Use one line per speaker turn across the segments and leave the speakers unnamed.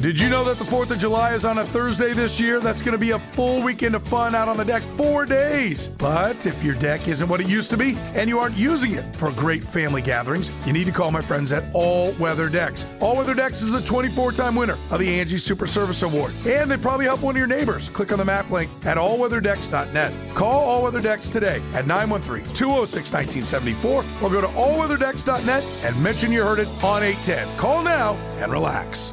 Did you know that the 4th of July is on a Thursday this year? That's going to be a full weekend of fun out on the deck, four days. But if your deck isn't what it used to be and you aren't using it for great family gatherings, you need to call my friends at All Weather Decks. All Weather Decks is a 24 time winner of the Angie Super Service Award, and they probably help one of your neighbors. Click on the map link at allweatherdecks.net. Call All Weather Decks today at 913 206 1974 or go to allweatherdecks.net and mention you heard it on 810. Call now and relax.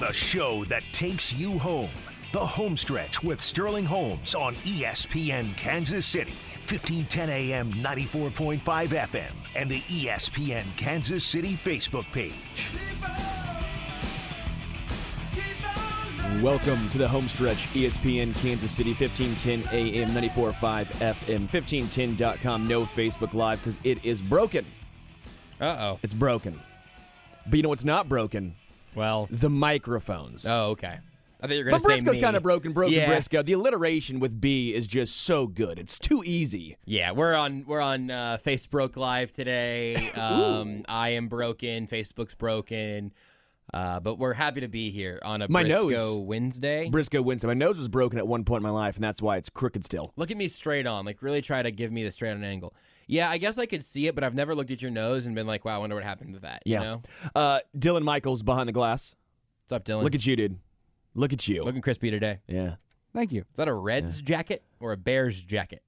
The show that takes you home. The Homestretch with Sterling Holmes on ESPN Kansas City, 1510 AM, 94.5 FM, and the ESPN Kansas City Facebook page.
Welcome to the homestretch, ESPN Kansas City, 1510 AM, 94.5 FM, 1510.com. No Facebook Live because it is broken.
Uh oh.
It's broken. But you know what's not broken?
Well.
The microphones.
Oh, okay. I thought you were going to say
Briscoe's kind of broken, broken
Yeah.
Briscoe. The alliteration with B is just so good. It's too easy.
Yeah, we're on we're on uh, Facebook Live today. Um, I am broken. Facebook's broken. Uh, but we're happy to be here on a
My
Briscoe
nose.
Wednesday.
Briscoe Winston. My nose was broken at one point in my life, and that's why it's crooked still.
Look at me straight on. Like really try to give me the straight on angle. Yeah, I guess I could see it, but I've never looked at your nose and been like, "Wow, I wonder what happened to that." You
Yeah.
know?
Uh, Dylan Michaels behind the glass.
What's up, Dylan?
Look at you, dude. Look at you.
looking crispy today.
yeah.
Thank you.
Is that a Reds jacket or a Bears jacket?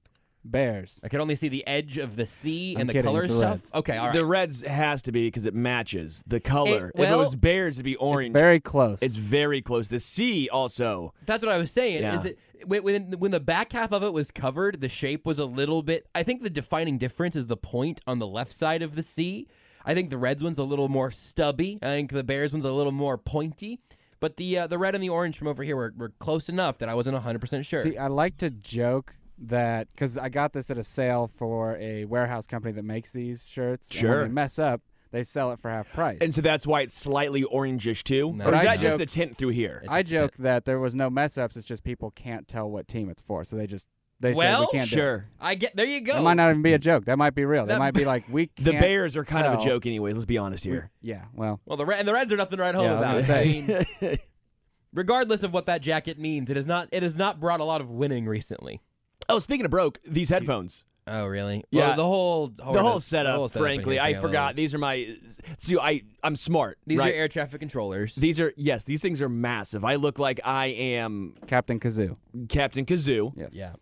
Bears.
I could only see the edge of the C
I'm
and the
kidding,
color
it's a
stuff.
Reds.
Okay, all right.
The Reds has to be because it matches the color. if it was Bears, it'd be orange.
It's very close.
It's very close. The C also.
That's what I was saying.
Yeah.
Is that when, when when the back half of it was covered, the shape was a little bit. I think the defining difference is the point on the left side of the C. I think the Reds one's a little more stubby. I think the Bears one's a little more pointy. But the uh, the red and the orange from over here were, were close enough that I wasn't 100 percent sure.
See, I like to joke that because I got this at a sale for a warehouse company that makes these shirts. and
Sure.
when they mess up, they sell it for half price.
And so that's why it's slightly orangish too.
No.
Or is
But I
that just
joke-
the tint through here?
It's-
I joke that there was no mess ups. It's just people can't tell what team it's for, so they just they
Well,
say we can't. do it.
Sure.
I get there. You go.
That might not even be a joke. That might be real. That,
That-
might be like we.
The
can't
Bears are kind of a joke, anyways. Let's be honest
we-
here.
yeah. Well,
well, the Red and the Reds are nothing to write home
Yeah, I was
about.
gonna say.
I mean, regardless of what that jacket means, it has not it has not brought a lot of winning recently.
Oh, speaking of broke, these headphones.
Oh, really?
Yeah.
Well, the whole
the whole setup,
whole setup
frankly, I
me little.
forgot. These are my. See, I I'm smart.
These
right?
are air traffic controllers.
These are yes. These things are massive. I look like I am
Captain Kazoo.
Captain Kazoo.
Yes.
yeah.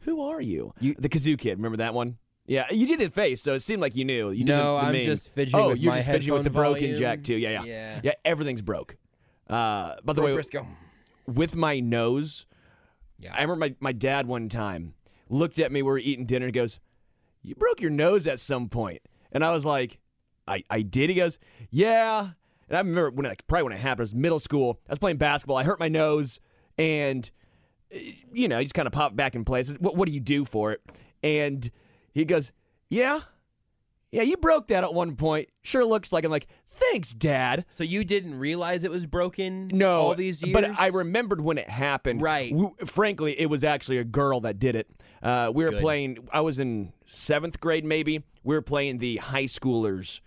Who are you? You the Kazoo kid. Remember that one? Yeah, you did the face, so it seemed like you knew. You
No,
did the, the
I'm
meme.
just fidgeting
Oh,
with
you're
my
just fidgeting with the
headphone
broken
volume.
jack too. Yeah, yeah,
Yeah.
yeah. Everything's broke. Uh, by the
Broke
way,
Briscoe.
with my nose,
Yeah.
I remember my, my dad one time looked at me. We were eating dinner and goes, "You broke your nose at some point," and I was like, "I I did." He goes, "Yeah." And I remember when it, probably when it happened. It was middle school. I was playing basketball. I hurt my nose, and uh, you know, you just kind of pop back in place. What, what do you do for it? And he goes, "Yeah, yeah, you broke that at one point. Sure looks like." I'm like, "Thanks, Dad."
So you didn't realize it was broken
No,
all these years?
but I remembered when it happened.
Right.
W- frankly, it was actually a girl that did it. Uh, we were
Good.
playing. I was in seventh grade, maybe. We were playing the high schoolers,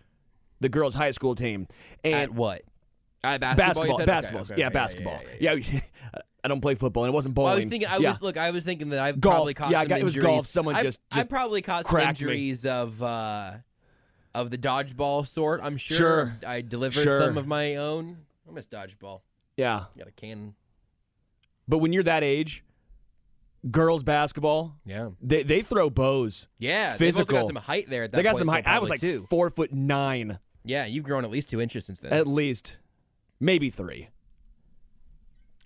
the girls' high school team, and
At what? At basketball?
basketball. basketball.
Okay, okay,
yeah,
okay,
basketball.
Yeah,
Yeah. I don't play football, and it wasn't bowling.
Well, I was thinking. I
yeah.
was look. I was thinking that I
Golf.
probably caused
Yeah, I
some
got- it was
injuries.
golf. Someone
I,
just-
I probably caused some
cracked me.
injuries of uh, of the dodgeball sort. I'm sure.
Sure.
I delivered
Sure.
some of my own. I miss dodgeball.
yeah,
Got a can.
but when you're that age, girls basketball,
Yeah.
they they throw bows.
Yeah. They've also
Physical.
got some height there. At that
They got
point,
some
so
height. I was
probably
like
two.
four foot nine,
Yeah, you've grown at least two inches since then.
at least, maybe three.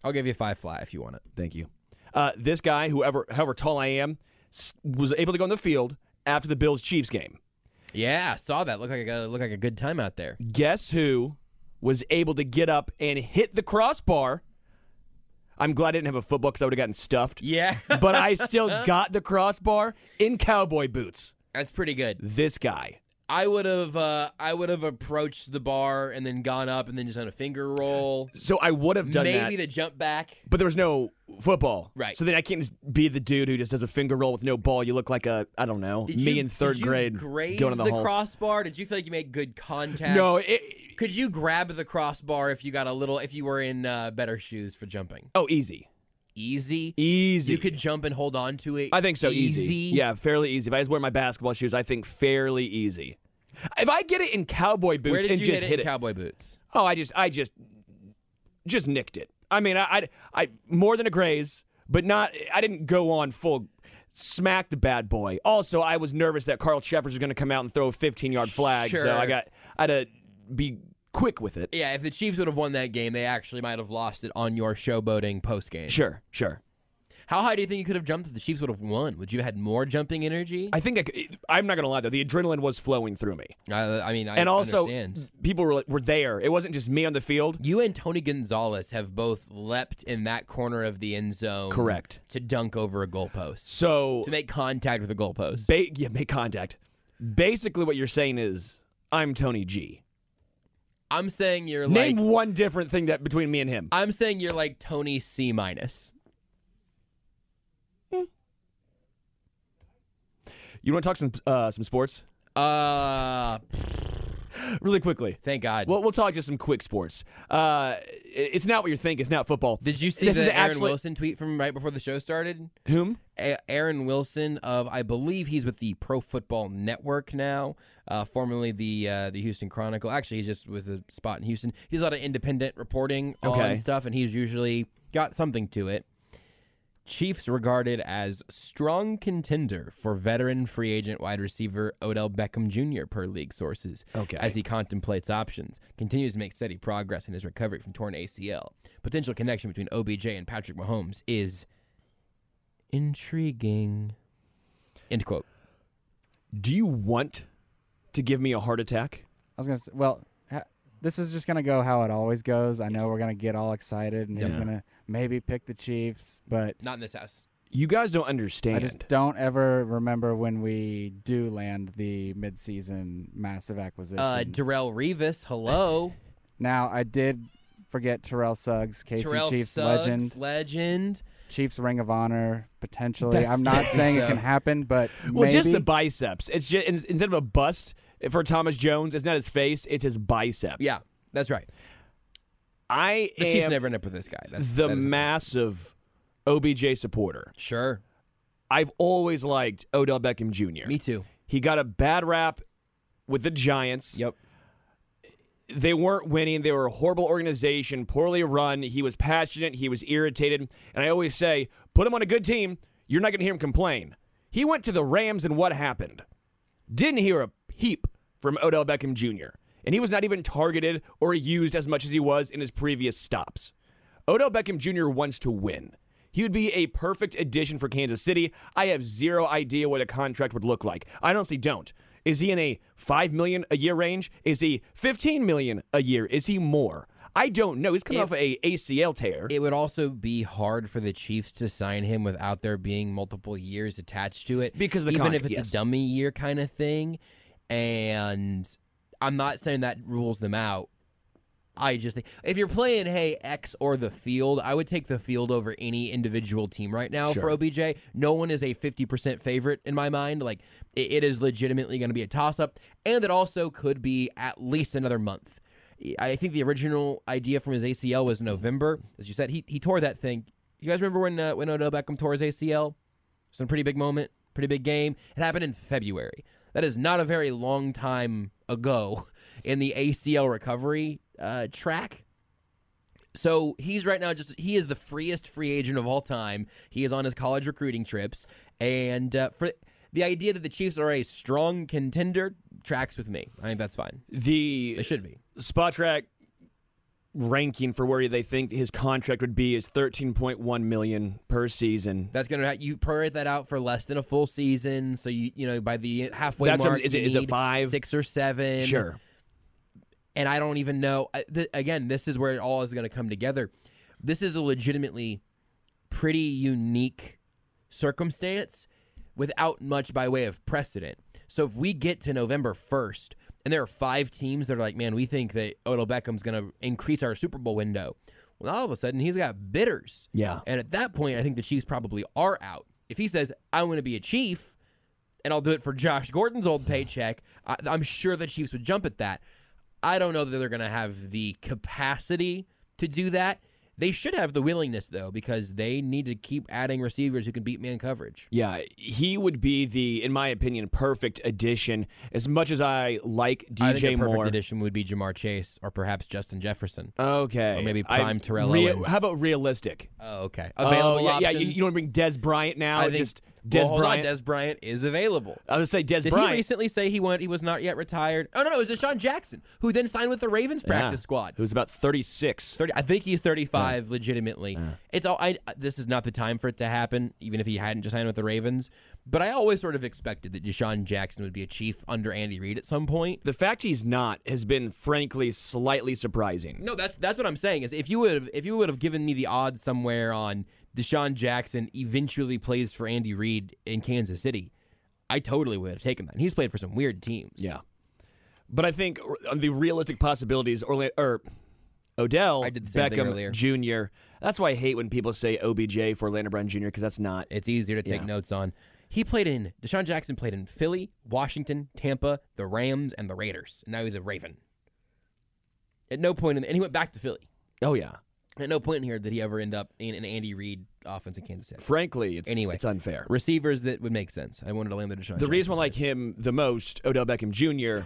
I'll give you five flat if you want it.
Thank you. Uh, this guy, whoever, however tall I am, s- was able to go on the field after the Bills Chiefs game.
Yeah, I saw that. Looked like a looked like a good time out there.
Guess who was able to get up and hit the crossbar? I'm glad I didn't have a football because I would have gotten stuffed.
Yeah,
but I still got the crossbar in cowboy boots.
that's pretty good.
This guy,
I would have uh, I would have approached the bar and then gone up and then just done a finger roll.
So I would have done
Maybe
that,
the jump back.
but there was no football.
Right.
So then I can't just be the dude who just does a finger roll with no ball. You look like a I don't know
Did
me
you,
in third grade going in the,
the crossbar? Did you feel like you made good contact?
No, it,
Could you grab the crossbar if you got a little if you were in uh, better shoes for jumping?
oh easy,
Easy.
easy.
You could jump and hold on to it.
I think so.
Easy.
Yeah, fairly easy. If I just wear my basketball shoes, I think fairly easy. If I get it in cowboy boots
Where did
and
you
just
hit it
hit
in cowboy boots?
Oh, I just, I just, just nicked it. I mean, I, I, I more than a graze, but not. I didn't go on full smack the bad boy. Also, I was nervous that Carl Cheffers was going to come out and throw a 15 yard flag, so I got, I had to be quick with it.
Yeah, if the Chiefs would have won that game, they actually might have lost it on your showboating post game.
Sure, sure.
How high do you think you could have jumped if the Chiefs would have won? Would you have had more jumping energy?
I think I, I'm not going to lie though. The adrenaline was flowing through me,
Uh, I mean, I
and also
understand.
people were were there. It wasn't just me on the field.
You and Tony Gonzalez have both leapt in that corner of the end zone.
Correct.
To dunk over a goalpost.
So
To make contact with a goalpost.
Ba- yeah, make contact. Basically, what you're saying is, I'm Tony G.
I'm saying you're
Name
like
one different thing that between me and him.
I'm saying you're like Tony C minus.
You want to talk some uh, some sports
Uh
really quickly?
thank God.
Well, we'll talk just some quick sports. Uh, it's not what you think. It's not football.
Did you see
this
the
is
Aaron
actually
Wilson tweet from right before the show started?
whom?
A- Aaron Wilson of I believe he's with the Pro Football Network now, uh, formerly the uh, the Houston Chronicle. Actually, he's just with a spot in Houston. He's a lot of independent reporting
Okay.
on stuff, and he's usually got something to it. Chiefs regarded as strong contender for veteran free agent wide receiver Odell Beckham Jr. per league sources.
Okay.
As he contemplates options, continues to make steady progress in his recovery from torn ACL. Potential connection between OBJ and Patrick Mahomes is intriguing. End quote.
Do you want to give me a heart attack?
I was gonna say, well, ha- this is just gonna go how it always goes. I know we're gonna get all excited, and he's
Yeah.
gonna maybe pick the Chiefs, but
Not in this house.
You guys don't understand.
I just don't ever remember when we do land the midseason massive acquisition.
Uh, Darrelle Revis, hello.
now I did forget Terrell Suggs, KC
Terrell
Chiefs
Suggs,
legend,
Legend.
Chiefs Ring of Honor potentially.
That's-
I'm not saying it can happen, but
well,
maybe.
just the biceps. It's just in- instead of a bust for Thomas Jones, it's not his face; it's his bicep.
Yeah, that's right.
I
The Chiefs
am
never end up with this guy. That's,
the
that
massive OBJ supporter.
Sure.
I've always liked Odell Beckham Jr.
Me too.
He got a bad rap with the Giants.
Yep.
They weren't winning. They were a horrible organization, poorly run. He was passionate. He was irritated. And I always say, put him on a good team. You're not going to hear him complain. He went to the Rams, and what happened? Didn't hear a peep from Odell Beckham Jr. And he was not even targeted or used as much as he was in his previous stops. Odell Beckham Jr. wants to win. He would be a perfect addition for Kansas City. I have zero idea what a contract would look like. I honestly don't. Is he in a 5 million a year range? Is he 15 million a year? Is he more? I don't know. He's coming off a ACL tear.
It would also be hard for the Chiefs to sign him without there being multiple years attached to it.
Because the
even
con-
if it's
yes.
a dummy year kind of thing. And I'm not saying that rules them out. I just think if you're playing hey X or the field, I would take the field over any individual team right now for OBJ. No one is a 50% favorite in my mind. Like it, it is legitimately going to be a toss up, and it also could be at least another month. I think the original idea from his ACL was November, as you said. He he tore that thing. You guys remember when uh, when Odell Beckham tore his ACL? It's a pretty big moment, pretty big game. It happened in February. That is not a very long time ago in the ACL recovery uh, track. So he's right now just he is the freest free agent of all time. He is on his college recruiting trips, and uh, for the idea that the Chiefs are a strong contender tracks with me. I think that's fine.
the
it should be.
spot track ranking for where they think his contract would be is 13.1 million per season.
That's gonna you prorate that out for less than a full season. So you you know by the halfway
That's
mark,
is
you
it- is it five?
six or seven?
Sure.
and I don't even know. th- again, this is where it all is going to come together. This is a legitimately pretty unique circumstance without much by way of precedent. So if we get to November 1st and there are five teams that are like, man, we think that Odell Beckham's going to increase our Super Bowl window, well, all of a sudden he's got bidders.
Yeah.
And at that point, I think the Chiefs probably are out. If he says, I want to be a Chief and I'll do it for Josh Gordon's old paycheck, I, I'm sure the Chiefs would jump at that. I don't know that they're going to have the capacity to do that. They should have the willingness, though, because they need to keep adding receivers who can beat man coverage.
Yeah, he would be the, in my opinion, perfect addition. As much as I like DJ
I think the perfect addition would be Ja'Marr Chase or perhaps Justin Jefferson.
Okay.
Or maybe
I-
prime Terrell
rea-
Owens.
How about realistic?
Oh, okay.
Oh,
Available
yeah, yeah.
options.
You, you want to bring Dez Bryant now?
I think
Just Dez
well, hold
Bryant.
on, Dez Bryant is available.
I would say Dez
Did
Bryant.
he recently say he went? He was not yet retired. Oh no, no, it was DeSean Jackson who then signed with the Ravens
Yeah.
practice squad.
Who's about 36.
30, I think he's 35 legitimately. It's all I this is not the time for it to happen even if he hadn't just signed with the Ravens, but I always sort of expected that DeSean Jackson would be a chief under Andy Reid at some point.
The fact he's not has been, frankly, slightly surprising.
No, that's that's what I'm saying is if you would have if you would have given me the odds somewhere on DeSean Jackson eventually plays for Andy Reid in Kansas City, I totally would have taken that. And he's played for some weird teams.
Yeah. But I think r- uh, the realistic possibilities, or er, Odell
I did the same
Beckham. Jr. That's why I hate when people say OBJ for Orlando Brown Jr. because that's not.
It's easier to take
Yeah.
notes on. He played in DeSean Jackson played in Philly, Washington, Tampa, the Rams, and the Raiders. And now he's a Raven. At no point in and he went back to Philly.
Oh yeah.
At no point in here did he ever end up in an Andy Reid offense in Kansas City.
Frankly, it's
Anyway.
it's unfair.
Receivers that would make sense. I wanted to land the DeSean.
The reason I like him the most, Odell Beckham Jr.,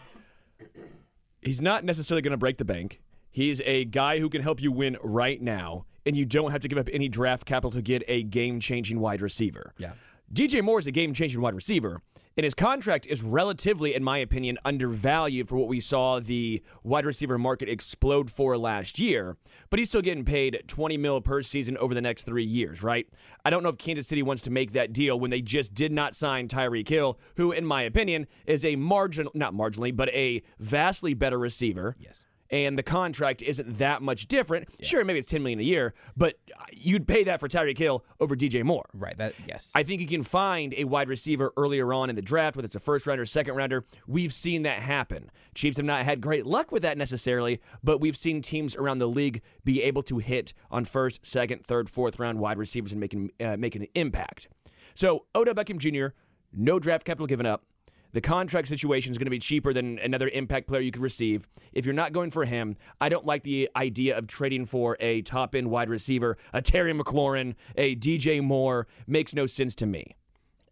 he's not necessarily going to break the bank. He's a guy who can help you win right now, and you don't have to give up any draft capital to get a game changing wide receiver.
Yeah.
DJ Moore is a game changing wide receiver, and his contract is relatively, in my opinion, undervalued for what we saw the wide receiver market explode for last year. But he's still getting paid 20 mil per season over the next three years, right? I don't know if Kansas City wants to make that deal when they just did not sign Tyreek Hill, who, in my opinion, is a marginal, not marginally, but a vastly better receiver.
Yes.
And the contract isn't that much different. Sure, maybe it's 10 million a year, but you'd pay that for Tyreek Hill over DJ Moore.
Right. That yes.
I think you can find a wide receiver earlier on in the draft, whether it's a first rounder, second rounder. We've seen that happen. Chiefs have not had great luck with that necessarily, but we've seen teams around the league be able to hit on first, second, third, fourth round wide receivers and making uh, making an impact. So Odell Beckham Jr. No draft capital given up. The contract situation is going to be cheaper than another impact player you could receive. If you're not going for him, I don't like the idea of trading for a top end wide receiver, a Terry McLaurin, a DJ Moore. Makes no sense to me.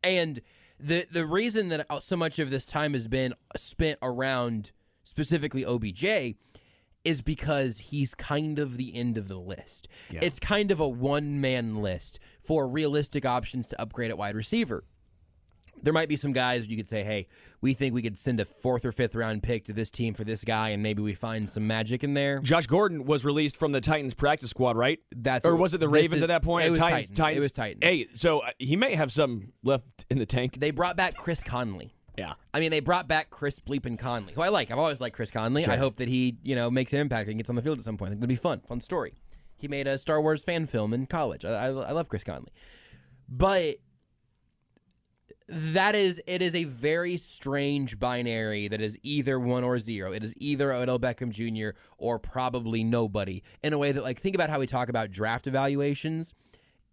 And the the reason that uh, so much of this time has been spent around specifically OBJ is because he's kind of the end of the list. It's kind of a one man list for realistic options to upgrade at wide receiver. There might be some guys you could say, "Hey, we think we could send a fourth or fifth round pick to this team for this guy, and maybe we find some magic in there."
Josh Gordon was released from the Titans practice squad, right?
That's
or was it the Ravens
is-
at that point?
it was
Titans,
Titans. It was Titans.
Hey, so uh, he may have some left in the tank.
They brought back Chris Conley.
Yeah.
I mean, they brought back Chris Bleepin Conley, who I like. I've always liked Chris Conley. I hope that he, you know, makes an impact and gets on the field at some point. I think it'll be fun, fun story. He made a Star Wars fan film in college. I, I, I love Chris Conley, but that is it is a very strange binary that is either one or zero. It is either Odell Beckham Jr. or probably nobody. In a way that, like, think about how we talk about draft evaluations.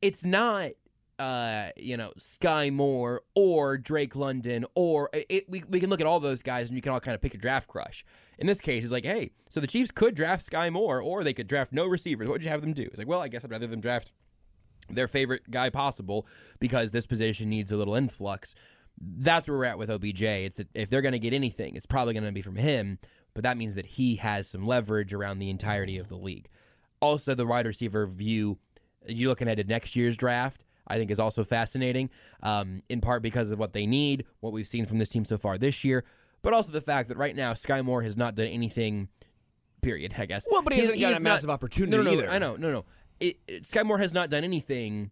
It's not uh, you know, Skyy Moore or Drake London, or it, we, we can look at all those guys and you can all kind of pick a draft crush. In this case, it's like, hey, so the Chiefs could draft Skyy Moore, or they could draft no receivers. What would you have them do? It's like, well, I guess I'd rather them draft their favorite guy possible because this position needs a little influx. That's where we're at with OBJ. It's that if they're going to get anything, it's probably going to be from him, but that means that he has some leverage around the entirety of the league. Also, the wide receiver view, you looking at next year's draft, I think is also fascinating, um, in part because of what they need, what we've seen from this team so far this year, but also the fact that right now Skyy Moore has not done anything. Period. I guess.
Well, but he
He's-
hasn't got a
not-
massive opportunity
No, no, no.
either.
I know. No, no. It, it, Skyy Moore has not done anything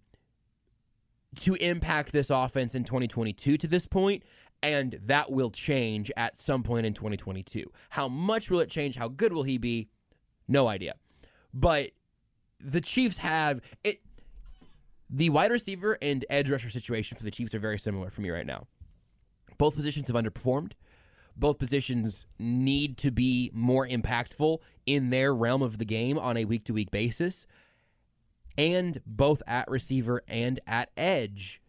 to impact this offense in 2022 to this point, and that will change at some point in 2022. How much will it change? How good will he be? No idea. But the Chiefs have it. The wide receiver and edge rusher situation for the Chiefs are very similar for me right now. Both positions have underperformed. Both positions need to be more impactful in their realm of the game on a week to week basis. And both at receiver and at edge,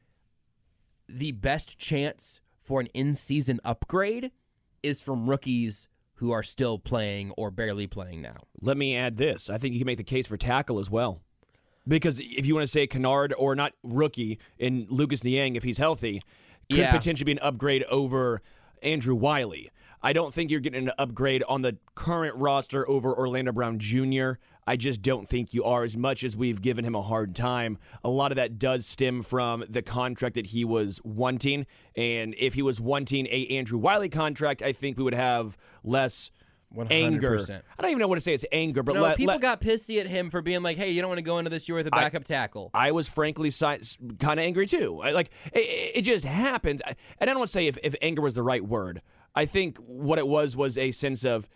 the best chance for an in season upgrade is from rookies who are still playing or barely playing now.
Let me add this. I think you can make the case for tackle as well. Because if you want to say Kinnard or not rookie in Lucas Niang, if he's healthy, could
Yeah.
potentially be an upgrade over Andrew Wylie. I don't think you're getting an upgrade on the current roster over Orlando Brown Jr. I just don't think you are as much as we've given him a hard time. A lot of that does stem from the contract that he was wanting. And if he was wanting a Andrew Wylie contract, I think we would have less anger.
100%.
I don't even know what to say. It's anger, but
No,
let-
people
let-
got pissy at him for being like, "Hey, you don't want to go into this year with a backup tackle."
I was frankly si- kind of angry too. I, like it, it just happened, I- and I don't want to say if, if anger was the right word. I think what it was was a sense of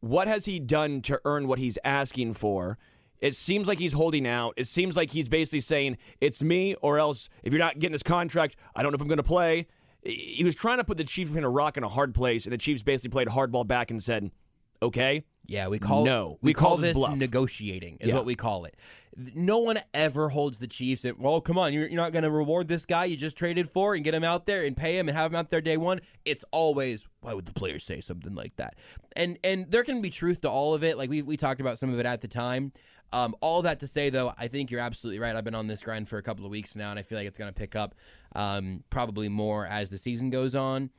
what has he done to earn what he's asking for. It seems like he's holding out. It seems like he's basically saying it's me or else. If you're not getting this contract, I don't know if I'm going to play. He was trying to put the Chiefs between a rock and a hard place, and the Chiefs basically played hardball back and said, "Okay."
Yeah, we call
No,
we,
we
call
his
this
bluff.
negotiating is
Yeah.
what we call it. No one ever holds the Chiefs at well, come on, you're, you're not going to reward this guy you just traded for and get him out there and pay him and have him out there day one. It's always why would the players say something like that? And and there can be truth to all of it. Like we we talked about some of it at the time. Um, all that to say, though, I think you're absolutely right. I've been on this grind for a couple of weeks now, and I feel like it's going to pick up um, probably more as the season goes on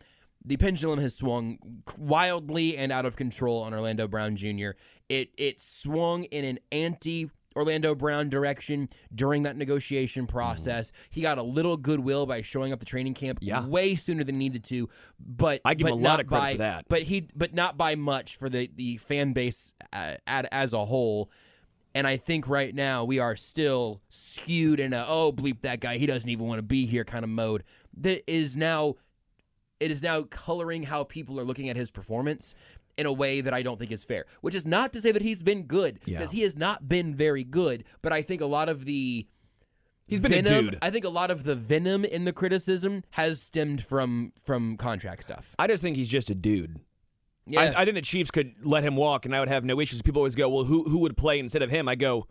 the pendulum has swung wildly and out of control on Orlando Brown Jr. It it swung in an anti Orlando Brown direction during that negotiation process. He got a little goodwill by showing up the training camp
Yeah.
way sooner than he needed to, but
I give
but
him a lot of credit
by,
for that.
But he but not by much for the the fan base uh, at, as a whole. And I think right now we are still skewed in a oh bleep that guy he doesn't even want to be here kind of mode that is now it is now coloring how people are looking at his performance in a way that I don't think is fair. Which is not to say that he's been good
Yeah.
because he has not been very good, but I think a lot of the
He's been a dude.
I think a lot of the venom in the criticism has stemmed from from contract stuff.
I just think he's just a dude.
Yeah.
I, I think the Chiefs could let him walk, and I would have no issues. People always go, "Well, who who would play instead of him?" I go,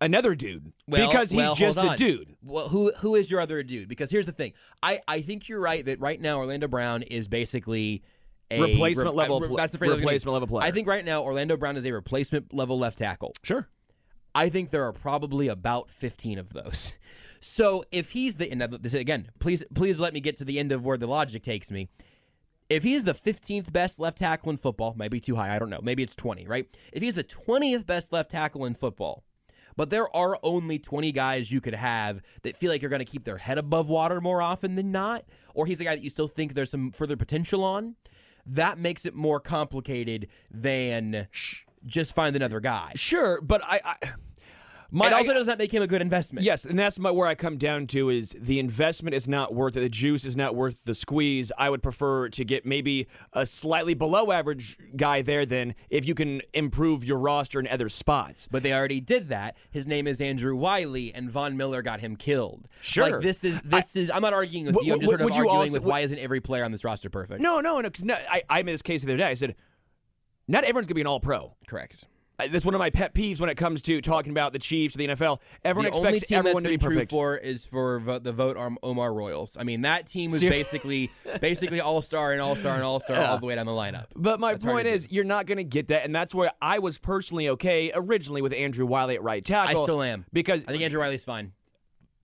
"Another dude,"
Well-
because he's
well,
just a dude.
Well, who who is your other dude? Because here's the thing. I, I think you're right that right now Orlando Brown is basically a
Replacement
re-
level pl-
that's the phrase I
replacement level player.
I think right now Orlando Brown is a replacement level left tackle.
Sure.
I think there are probably about 15 of those. So if he's the and this again, please please let me get to the end of where the logic takes me. If he's the 15th best left tackle in football, maybe too high, I don't know. Maybe it's 20, right? If he's the 20th best left tackle in football, but there are only 20 guys you could have that feel like you're going to keep their head above water more often than not, or he's a guy that you still think there's some further potential on, that makes it more complicated than just find another guy.
Sure, but I, I my
It also
I-
does not make him a good investment.
Yes, and that's my, where I come down to is the investment is not worth it. The juice is not worth the squeeze. I would prefer to get maybe a slightly below average guy there than if you can improve your roster in other spots.
But they already did that. His name is Andrew Wylie, and Von Miller got him killed.
Sure.
Like this is this is. I'm not arguing with
Would-
you. I'm just
would-
sort of
you
arguing
also-
with why isn't every player on this roster perfect?
No, no, no. Because no, I, I made this case the other day. I said, not everyone's gonna be an All Pro.
Correct.
That's one of my pet peeves when it comes to talking about the Chiefs or the NFL. Everyone
the
expects everyone
that's
to be
true
perfect.
for is for vo- the vote on Omar Royals. I mean, that team was basically basically all star and all star and all star all the way down the lineup.
But my
That's
point
to do.
is, you're not going to get that, and that's where I was personally okay originally with Andrew Wylie at right tackle.
I still am
because
I think Andrew Riley's fine.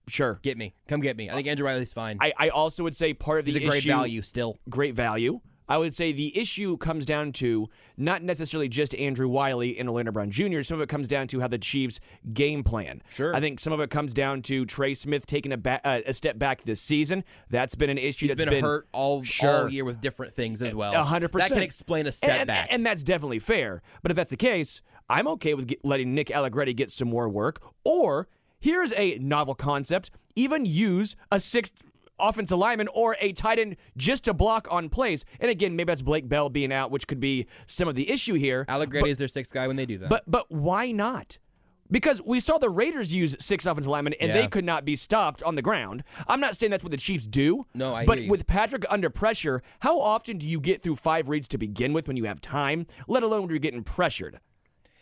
sure.
Get me, come get me. I think Andrew Riley's fine.
I, I also would say part of the
He's a great
issue,
value still.
great value. I would say the issue comes down to not necessarily just Andrew Wylie and Orlando Brown Jr. Some of it comes down to how the Chiefs game plan.
Sure.
I think some of it comes down to Trey Smith taking a, ba- uh, a step back this season. That's been an issue.
He's
that's
been, hurt all
Sure.
all year with different things as well.
A hundred percent.
That can explain a step
and,
back.
and that's definitely fair. But if that's the case, I'm okay with get, letting Nick Allegretti get some more work. Or here's a novel concept: even use a sixth offensive lineman or a tight end just to block on plays. And again, maybe that's Blake Bell being out, which could be some of the issue here.
Allegretti is their sixth guy when they do that.
But but why not? Because we saw the Raiders use six offensive linemen and
Yeah.
they could not be stopped on the ground. I'm not saying that's what the Chiefs do.
No, I
But with Patrick under pressure, how often do you get through five reads to begin with when you have time, let alone when you're getting pressured?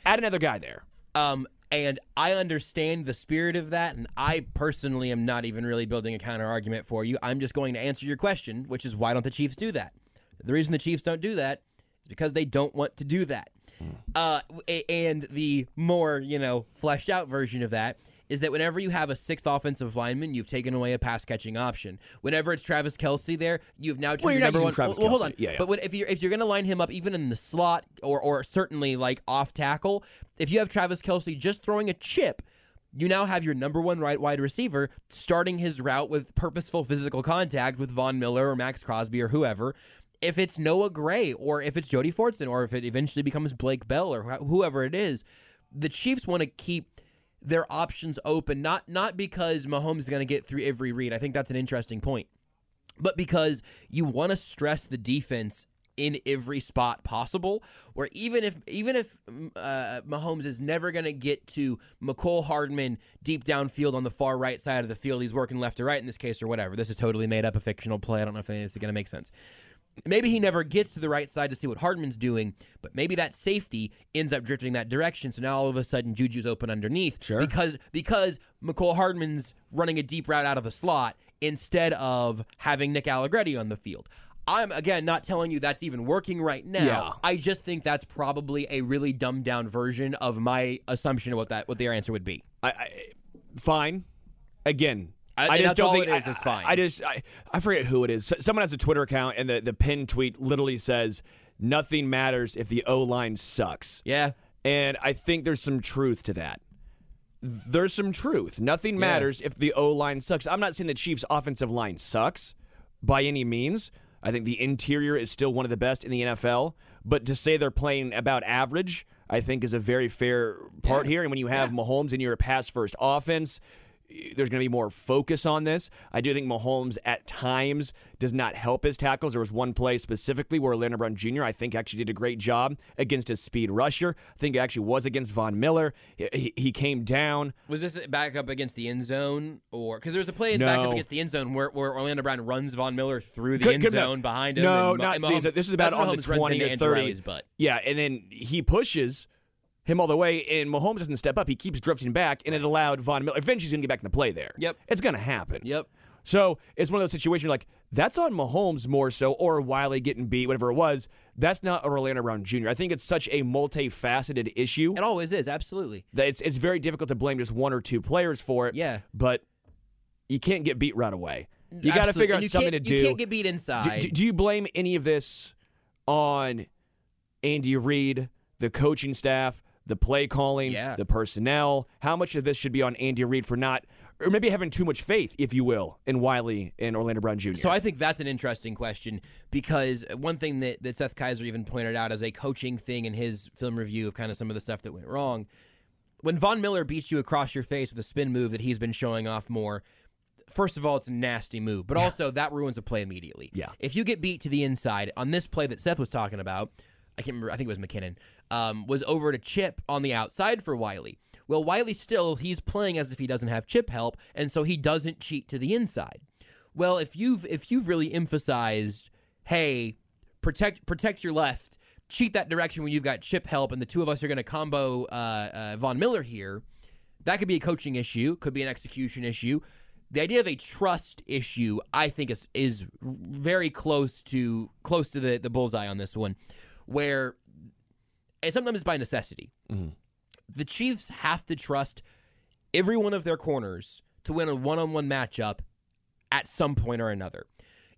Add another guy there.
Um, and I understand the spirit of that, and I personally am not even really building a counter argument for you. I'm just going to answer your question, which is why don't the Chiefs do that? The reason the Chiefs don't do that is because they don't want to do that. Uh, and the more you know fleshed out version of that is that whenever you have a sixth offensive lineman, you've taken away a pass catching option. Whenever it's Travis Kelce there, you've now turned
Well,
your number one.
Travis
well, hold on,
Yeah, yeah.
but when, if you're if you're going to line him up even in the slot or or certainly like off tackle, if you have Travis Kelce just throwing a chip, you now have your number one right wide receiver starting his route with purposeful physical contact with Von Miller or Maxx Crosby or whoever. If it's Noah Gray or if it's Jody Fortson or if it eventually becomes Blake Bell or wh- whoever it is, the Chiefs want to keep their options open. Not not because Mahomes is going to get through every read. I think that's an interesting point but because you want to stress the defense in every spot possible. Where even if even if mm, uh, Mahomes is never going to get to Mecole Hardman deep downfield on the far right side of the field, he's working left to right in this case or whatever. This is totally made up a fictional play. I don't know if this is going to make sense. Maybe he never gets to the right side to see what Hardman's doing, but maybe that safety ends up drifting that direction. So now all of a sudden Juju's open underneath
Sure.
because because Mecole Hardman's running a deep route out of the slot instead of having Nick Allegretti on the field. I'm again not telling you that's even working right now.
Yeah.
I just think that's probably a really dumbed down version of my assumption of what that what their answer would be.
I, I fine. Again,
I-
I, just don't think
it is,
I,
is fine.
I just I, I forget who it is. Someone has a Twitter account, and the the pinned tweet literally says, "Nothing matters if the O line sucks."
Yeah.
And I think there's some truth to that. There's some truth. Nothing matters if the O line sucks. I'm not saying the Chiefs' offensive line sucks by any means. I think the interior is still one of the best in the NFL. But to say they're playing about average, I think is a very fair part here. And when you have Mahomes in your pass first offense, there's going to be more focus on this. I do think Mahomes at times does not help his tackles. There was one play specifically where Leonard Brown Jr. I think actually did a great job against his speed rusher. I think it actually was against Von Miller. He, he- came down.
Was this back up against the end zone, or because there was a play back up against the end zone where, where Orlando Brown runs Von Miller through the
Could-
end
could-
zone behind him?
No,
and
not
and
the-
Mahomes-
this is about on the
Mahomes runs
20
into
or
Andrew
30.
Riley's butt.
Yeah, and then he pushes him all the way, and Mahomes doesn't step up. He keeps drifting back, and it allowed Von Miller. Eventually, he's going to get back in the play there.
Yep.
It's going to happen.
Yep.
So it's one of those situations like that's on Mahomes more so, or Wylie getting beat, whatever it was. That's not Orlando Brown Jr. I think it's such a multifaceted issue
It always is, absolutely.
that it's it's very difficult to blame just one or two players for it.
Yeah.
but you can't get beat right away. You got to figure out something to do.
You can't get beat
do,
inside.
do- do you blame any of this on Andy Reid, the coaching staff, the play calling,
Yeah.
the personnel? How much of this should be on Andy Reid for not, or maybe having too much faith, if you will, in Wylie and Orlando Brown Jr.?
So I think that's an interesting question because one thing that, that Seth Keysor even pointed out as a coaching thing in his film review of kind of some of the stuff that went wrong. When Von Miller beats you across your face with a spin move that he's been showing off more, first of all, it's a nasty move, but also that ruins a play immediately.
Yeah.
If you get beat to the inside on this play that Seth was talking about, I can't remember, I think it was McKinnon, um, was over to Chip on the outside for Wylie. Well, Wylie still, he's playing as if he doesn't have chip help, and so he doesn't cheat to the inside. Well, if you've if you've really emphasized, hey, protect protect your left, cheat that direction when you've got chip help, and the two of us are going to combo uh, uh, Von Miller here, that could be a coaching issue, could be an execution issue. The idea of a trust issue, I think, is is very close to close to the the bullseye on this one, where and sometimes by necessity. Mm-hmm. The Chiefs have to trust every one of their corners to win a one-on-one matchup at some point or another.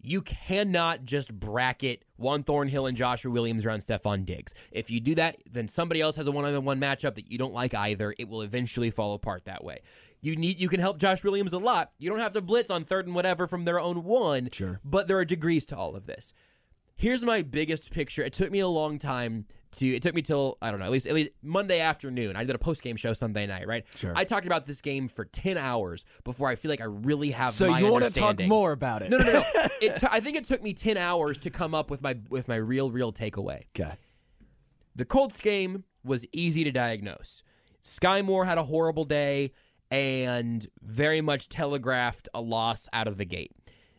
You cannot just bracket Juan Thornhill and Joshua Williams around Stefon Diggs. If you do that, then somebody else has a one-on-one matchup that you don't like either. It will eventually fall apart that way. You need you can help Josh Williams a lot. You don't have to blitz on third and whatever from their own one.
Sure.
But there are degrees to all of this. Here's my biggest picture. It took me a long time to. It took me till I don't know, at least at least Monday afternoon. I did a post game show Sunday night, right?
Sure.
I talked about this game for ten hours before I feel like I really have.
So
my
you want to talk more about it?
No, no, no. no. it t- I think it took me ten hours to come up with my with my real real takeaway.
okay.
The Colts game was easy to diagnose. Skyy Moore had a horrible day and very much telegraphed a loss out of the gate.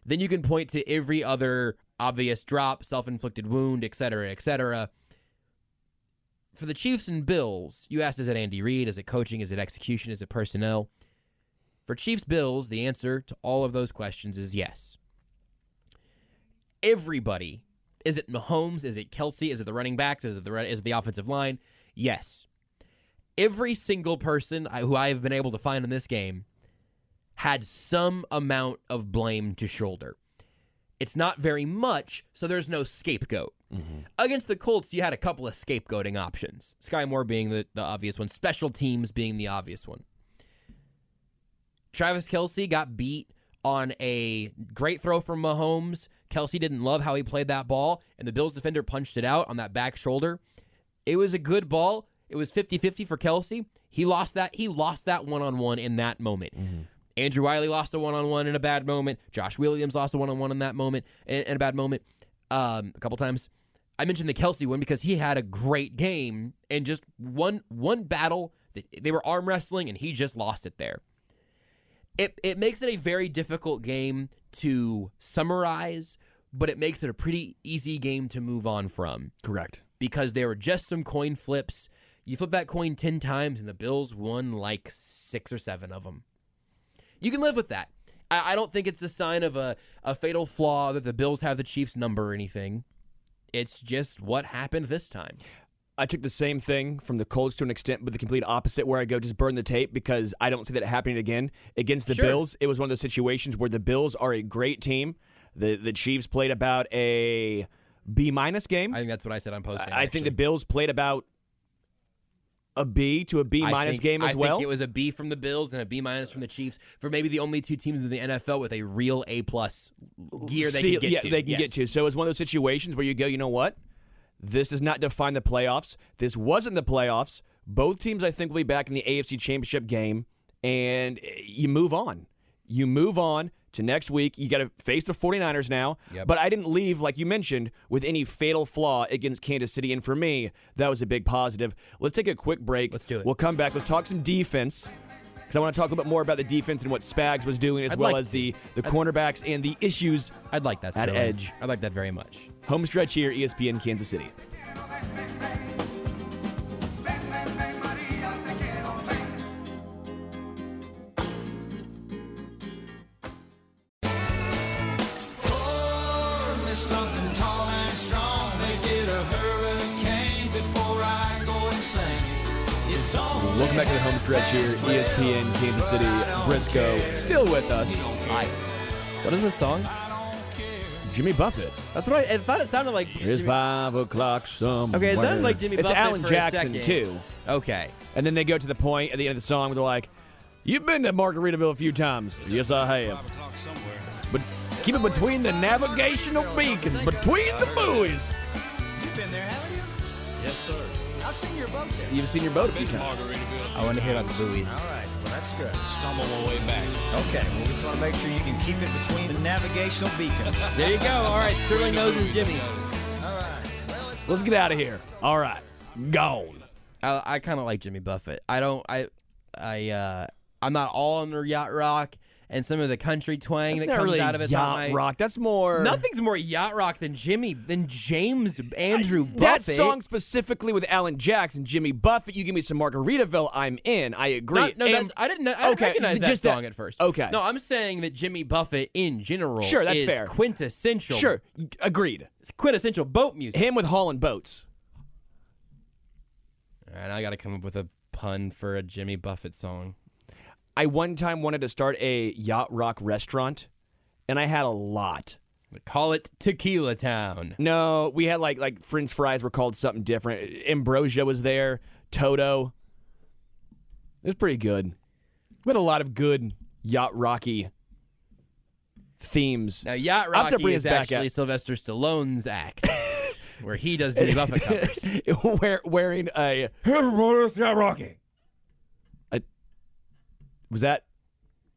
Then you can point to every other obvious drop, self inflicted wound, etc., etc. For the Chiefs and Bills, you asked is it Andy Reid? Is it coaching? Is it execution? Is it personnel? For Chiefs Bills, the answer to all of those questions is yes. Everybody, is it Mahomes? Is it Kelce? Is it the running backs? Is it the is it the offensive line? Yes. Every single person I- who I have been able to find in this game had some amount of blame to shoulder. It's not very much, so there's no scapegoat. Mm-hmm. Against the Colts, you had a couple of scapegoating options. Skyy Moore being the, the obvious one, special teams being the obvious one. Travis Kelce got beat on a great throw from Mahomes. Kelce didn't love how he played that ball, and the Bills defender punched it out on that back shoulder. It was a good ball. It was 50-50 for Kelce. He lost that. He lost that one-on-one in that moment. Mm-hmm. Andrew Wylie lost a one-on-one in a bad moment. Josh Williams lost a one-on-one in that moment in, in a bad moment. Um, a couple times. I mentioned the Kelce one because he had a great game and just one one battle. that They were arm wrestling and he just lost it there. It it makes it a very difficult game to summarize, but it makes it a pretty easy game to move on from
Correct.
because there were just some coin flips. You flip that coin 10 times and the Bills won like 6 or 7 of them. You can live with that. I, I don't think it's a sign of a, a fatal flaw that the Bills have the Chiefs number or anything. It's just what happened this time.
I took the same thing from the Colts to an extent, but the complete opposite, where I go just burn the tape because I don't see that happening again against the
Sure.
Bills. It was one of those situations where the Bills are a great team. The the Chiefs played about a B minus game.
I think that's what I said on post.
I think the Bills played about a B to a B minus game as
I
well.
think it was a B from the Bills and a B minus from the Chiefs for maybe the only two teams in the NFL with a real A plus gear they
See-
can get
yeah,
to.
they can
Yes.
get to. So it's one of those situations where you go, you know what? This does not define the playoffs. This wasn't the playoffs. Both teams, I think, will be back in the AFC Championship game, and eh, you move on. You move on to next week. You got to face the 49ers now.
Yep.
But I didn't leave, like you mentioned, with any fatal flaw against Kansas City. And for me, that was a big positive. Let's take a quick break.
Let's do it.
We'll come back. Let's talk some defense. Because I want to talk a little bit more about the defense and what Spags was doing, as
I'd
well
like
as the, the cornerbacks and the issues
I'd like that
At
Sterling.
edge.
I'd like that very much.
Home stretch here, ESPN Kansas City. Welcome back to the home stretch here, ESPN Kansas City. Briscoe still with us.
Hi. What is this song?
Jimmy Buffett.
That's what I, I thought. It sounded like.
It's
Jimmy-
five o'clock somewhere.
Okay, it sounded like Jimmy
It's
Buffett
Alan
for a
Jackson
second.
too.
Okay.
And then they go to the point at the end of the song where they're like, "You've been to Margaritaville a few times." Yes, I have. But keep it between the navigational beacons, between the buoys.
You've been there, haven't you?
Yes, sir.
I've seen your boat there.
You've seen your boat a few times.
I want to hear about the buoys.
All right, well, that's good.
Stumble my way back.
Okay, well, we just want to make sure you can keep it between the navigational beacons.
There you go. All right. Sterling knows his Jimmy.
All right. Well, it's
Let's get out of here. All right, gone.
I, I kind of like Jimmy Buffett. I don't. I. I. uh I'm not all under yacht rock and some of the country twang
That's
that comes
really
out of it's
yacht
my,
rock. That's more
Nothing's more yacht rock than Jimmy than James Andrew
That
Buffett.
song specifically with Alan Jackson, Jimmy Buffett. You give me some Margaritaville, I'm in. I agree.
No, no
And-
that's, I didn't know. I didn't
Okay,
recognize that
just that-
song at first.
okay.
No, I'm saying that Jimmy Buffett in general
Sure, that's
is
fair.
quintessential.
sure, agreed.
Quintessential boat music.
Him with Holland Boats.
All right, I got to come up with a pun for a Jimmy Buffett song.
I one time wanted to start a yacht rock restaurant, and I had a lot.
Call it Tequila Town.
No, we had like like French fries were called something different. Ambrosia was there. Toto. It was pretty good. We had a lot of good yacht rocky themes.
Now, Yacht Rocky is actually. Sylvester Stallone's act, where he does Jimmy Buffett covers.
Wear, wearing a
it's Yacht Rocky.
Was that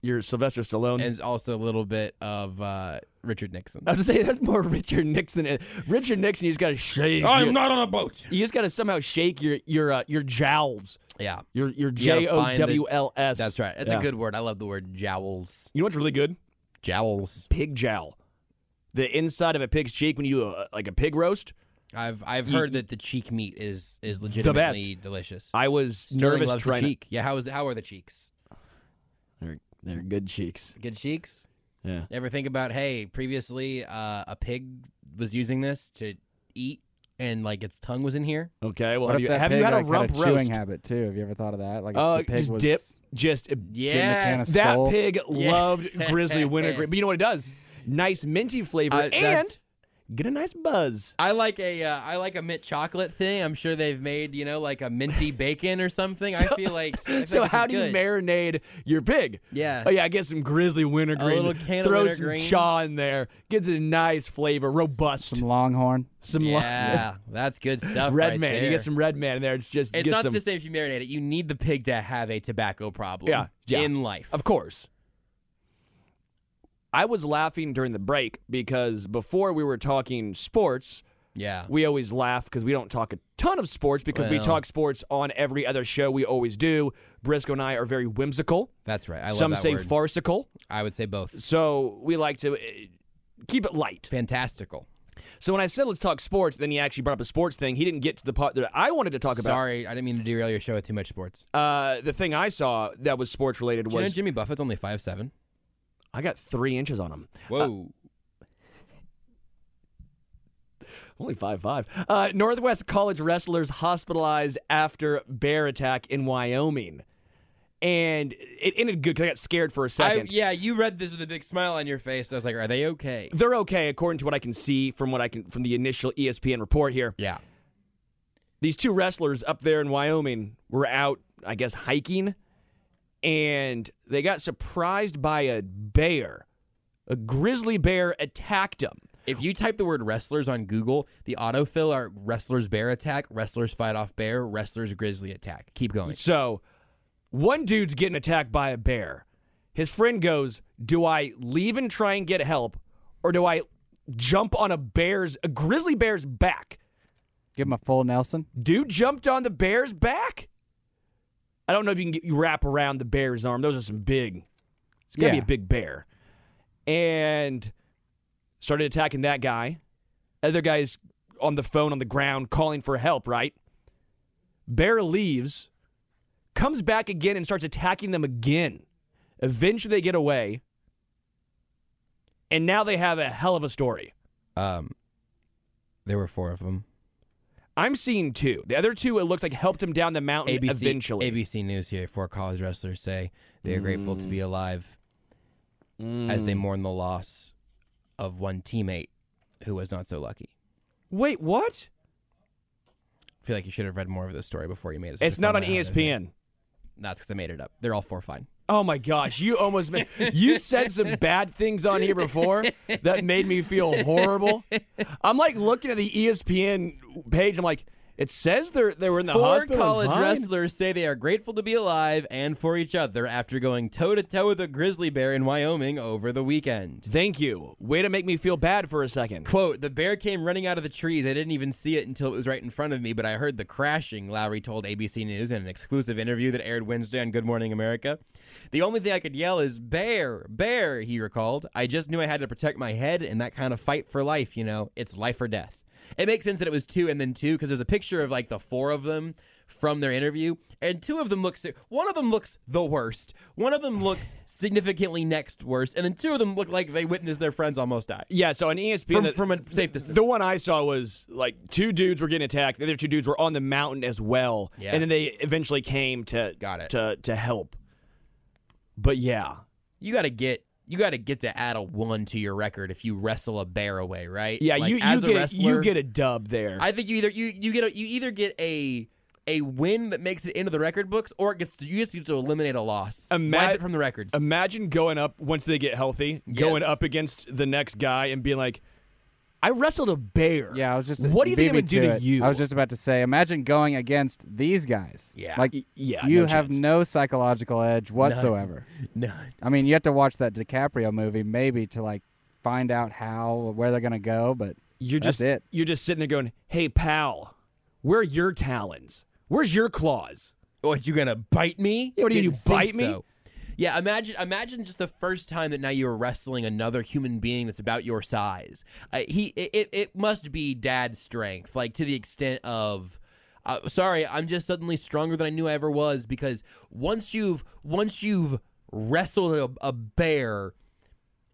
your Sylvester Stallone?
And also a little bit of uh, Richard Nixon.
I was gonna say that's more Richard Nixon. Richard Nixon, you just gotta shake. I'm your-
not on a boat.
You just gotta somehow shake your your uh, your jowls
Yeah,
Your your
You gotta
J O
find the-
W L S.
that's right. That's
Yeah.
a good word. I love the word jowls.
You know what's really good?
Jowls.
Pig jowl. The inside of a pig's cheek when you uh, like a pig roast.
I've I've
You-
heard that the cheek meat is is legitimately delicious.
I was
Sterling
nervous
loves the
trying. to-
cheek. Yeah, how is the, how are the cheeks?
They're, they're good cheeks.
Good cheeks.
Yeah.
Ever think about hey, previously uh, a pig was using this to eat, and like its tongue was in here.
Okay. Well,
What
have
if
you,
that
have
pig
you had a
like,
rump
a chewing habit too? Have you ever thought of that? Like if
Uh,
the pig
just
was
dip. Just
Yeah,
of
that
skull.
pig
Yes.
loved grizzly wintergreen. But you know what it does? Nice minty flavor
Uh,
and
that's-
get a nice buzz.
I like a uh, I like a mint chocolate thing. I'm sure they've made you know like a minty bacon or something. I feel like I feel
So
like this
how
is
do you marinate your pig?
Yeah.
Oh yeah, I get some grizzly wintergreen.
A little can of
Throw
wintergreen.
some chaw in there. Gets a nice flavor, robust.
some longhorn.
Some lo-
Yeah, that's good stuff.
red
right
man. You get some red man in there. It's just
It's
get
not
some.
the same if you marinate it. You need the pig to have a tobacco problem.
Yeah, yeah.
in life.
Of course. I was laughing during the break because before we were talking sports,
yeah.
we always laugh because we don't talk a ton of sports because we talk sports on every other show we always do. Briscoe and I are very whimsical.
That's right. I love
Some say
word.
farcical.
I would say both.
So we like to uh, keep it light.
Fantastical.
So when I said let's talk sports, then he actually brought up a sports thing. He didn't get to the part that I wanted to talk about.
Sorry, I didn't mean to derail your show with too much sports.
Uh, the thing I saw that was sports related
you know
was
Jimmy Buffett's only five seven.
I got three inches on him.
Whoa.
Only five five. Uh, Northwest College wrestlers hospitalized after bear attack in Wyoming, and it ended good because I got scared for a second.
yeah, you read this with a big smile on your face. I was like, are they okay?
They're okay according to what I can see from what I can from the initial ESPN report here.
Yeah.
These two wrestlers up there in Wyoming were out, I guess, hiking, and they got surprised by a bear. A grizzly bear attacked them.
If you type the word wrestlers on Google, the autofill are wrestlers bear attack, wrestlers fight off bear, wrestlers grizzly attack. Keep going.
So, one dude's getting attacked by a bear. His friend goes, "Do I leave and try and get help, or do I jump on a bear's a grizzly bear's back?"
Give him a full Nelson.
Dude jumped on the bear's back. I don't know if you can get, you wrap around the bear's arm. Those are some big. It's gotta be a big bear, and started attacking that guy. Other guys on the phone on the ground calling for help. Right. Bear leaves, comes back again and starts attacking them again. Eventually, they get away, and now they have a hell of a story.
Um, there were four of them.
I'm seeing two. The other two, it looks like helped him down the mountain
ABC,
eventually.
ABC News here. Four college wrestlers say they are grateful to
Mm.
be alive as they mourn the loss of one teammate who was not so lucky.
Wait, what?
I feel like you should have read more of this story before you made it.
It's not on ESPN.
That's because I made it up. They're all four fine.
Oh my gosh, you almost made, you said some bad things on here before that made me feel horrible. I'm like looking at the ESPN page. I'm like, it says they're they were in the
Four
hospital.
college wrestlers say they are grateful to be alive and for each other after going toe to toe with a grizzly bear in Wyoming over the weekend.
Thank you. Way to make me feel bad for a second.
Quote, the bear came running out of the trees. I didn't even see it until it was right in front of me, but I heard the crashing, Lowry told ABC News in an exclusive interview that aired Wednesday on Good Morning America. The only thing I could yell is, Bear, bear, he recalled. I just knew I had to protect my head in that kind of fight for life, you know. It's life or death. It makes sense that it was two and then two because there's a picture of like the four of them from their interview, and two of them looks. One of them looks the worst. One of them looks significantly next worst, and then two of them look like they witnessed their friends almost die.
Yeah, so on ESPN,
From,
the-
from a safe distance.
The one I saw was like two dudes were getting attacked. The other two dudes were on the mountain as well.
Yeah.
And then they eventually came to
Got it.
to to help. But yeah.
you got to get you got to get to add a one to your record if you wrestle a bear away, right?
Yeah,
Like,
you you
as a
get
wrestler,
you get a dub there.
I think you either you you get a, you either get a a win that makes it into the record books, or it gets to, you just get to eliminate a loss,
Ima-
wipe it from the records.
Imagine going up once they get healthy, going up against the next guy and being like, "I wrestled a bear."
Yeah, I was just.
What do you think
beat
I'm
me
gonna do to you?
I was just about to say, imagine going against these guys.
Yeah.
like
Y- yeah,
you
no
have
chance.
no psychological edge whatsoever.
None.
I mean, you have to watch that DiCaprio movie maybe to like find out how or where they're gonna go, but
You're
That's
just
it.
you're just sitting there going, "Hey, pal, where are your talons? Where's your claws?"
What you gonna bite me?
Yeah, what do you mean,
Didn't
you
think
bite me?
Yeah, imagine imagine just the first time that now you were wrestling another human being that's about your size. Uh, he it, it, must be dad strength, like to the extent of. Uh, sorry, I'm just suddenly stronger than I knew I ever was because once you've once you've wrestled a, a bear,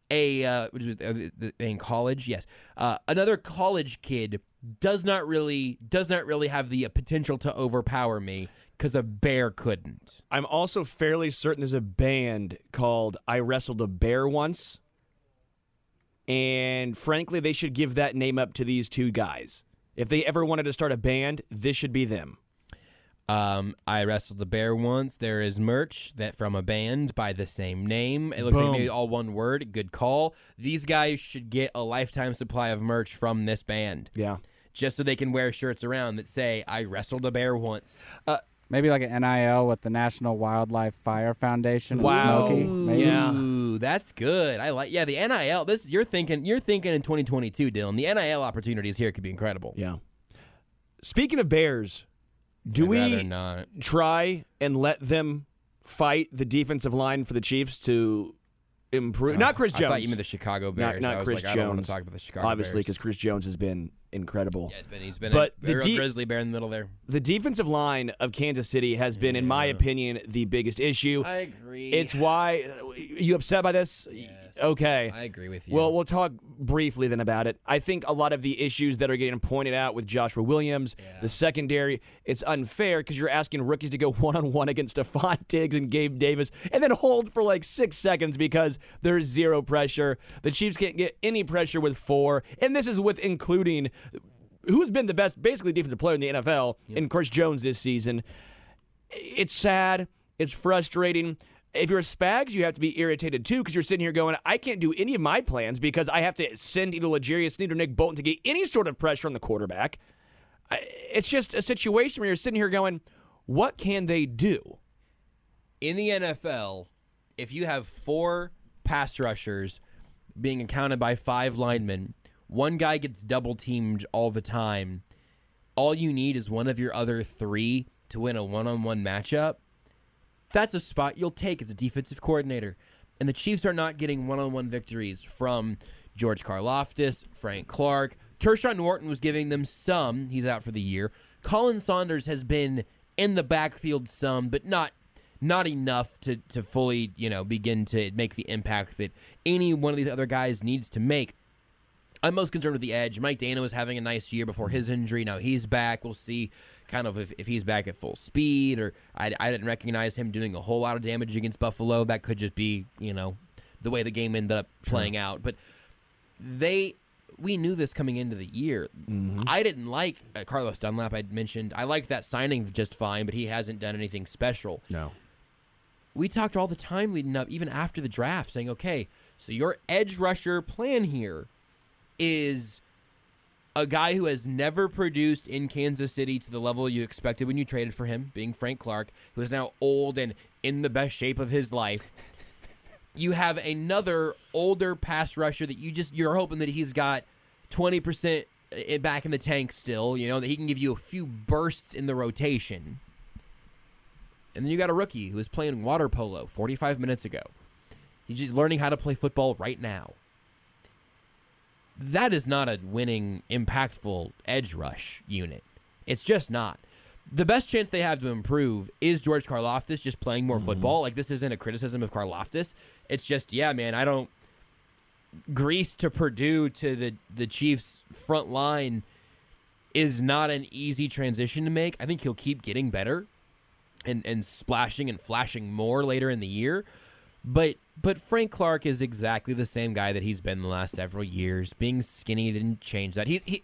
a uh, uh, in college, yes, uh, another college kid does not really does not really have the potential to overpower me because a bear couldn't.
I'm also fairly certain there's a band called I Wrestled a Bear Once. And frankly, they should give that name up to these two guys. If they ever wanted to start a band, this should be them.
Um, I wrestled a bear once. There is merch that from a band by the same name. It looks
Boom.
like maybe all one word. Good call. These guys should get a lifetime supply of merch from this band,
Yeah.
just so they can wear shirts around that say "I wrestled a bear once."
Maybe like an NIL with the National Wildlife Fire Foundation and
Wow.
Smokey. Maybe.
Yeah.
Ooh, that's good. I like. Yeah, the NIL. This you're thinking. You're thinking in 2022, Dylan. The NIL opportunities here could be incredible.
Yeah. Speaking of bears, do
I'd
we
rather not?
try and let them fight the defensive line for the Chiefs to improve? not Chris
I
Jones.
thought you meant the Chicago Bears.
not
I was
Chris
like, I don't want to talk about the Chicago
Obviously, because Chris Jones has been incredible.
Yeah, he's been, he's been
But
a,
the de-
grizzly bear in the middle there.
The defensive line of Kansas City has been, in my opinion, the biggest issue.
I agree.
It's why you upset by this? Okay.
I agree with you.
Well, we'll talk briefly then about it. I think a lot of the issues that are getting pointed out with Joshua Williams, the secondary, it's unfair because you're asking rookies to go one on one against Stefon Diggs and Gabe Davis and then hold for like six seconds because there's zero pressure. The Chiefs can't get any pressure with four, and this is with including who's been the best, basically defensive player in the NFL, in Chris Jones this season. It's sad. It's frustrating. If you're Spags, you have to be irritated too because you're sitting here going, I can't do any of my plans because I have to send either L'Jarius Sneed or Nick Bolton to get any sort of pressure on the quarterback. It's just a situation where you're sitting here going, what can they do?
in the NFL, if you have four pass rushers being accounted by five linemen, one guy gets double teamed all the time. All you need is one of your other three to win a one on one matchup. That's a spot you'll take as a defensive coordinator. And the Chiefs are not getting one on one victories from George Karlaftis, Frank Clark. Tershawn Wharton was giving them some. He's out for the year. Khalen Saunders has been in the backfield some, but not not enough to, to fully, you know, begin to make the impact that any one of these other guys needs to make. I'm most concerned with the edge. Mike Danna was having a nice year before his injury. Now he's back. We'll see kind of if, if he's back at full speed or I, I didn't recognize him doing a whole lot of damage against Buffalo. That could just be, you know, the way the game ended up playing out. But they we knew this coming into the year. I didn't like uh, Carlos Dunlap. I'd mentioned I liked that signing just fine, but he hasn't done anything special
No.
we talked all the time leading up, even after the draft, saying, okay, so your edge rusher plan here is a guy who has never produced in Kansas City to the level you expected when you traded for him, being Frank Clark, who is now old and in the best shape of his life. You have another older pass rusher that you just you're hoping that he's got 20% back in the tank still, you know, that he can give you a few bursts in the rotation. And then you got a rookie who is playing water polo 45 minutes ago. He's just learning how to play football right now. That is not a winning, impactful edge rush unit. It's just not. The best chance they have to improve is George Karlaftis just playing more mm-hmm. football. Like this isn't a criticism of Karlaftis. It's just, yeah, man, I don't Greece to Purdue to the the Chiefs front line is not an easy transition to make. I think he'll keep getting better and and splashing and flashing more later in the year. But but Frank Clark is exactly the same guy that he's been the last several years. Being skinny didn't change that. He he,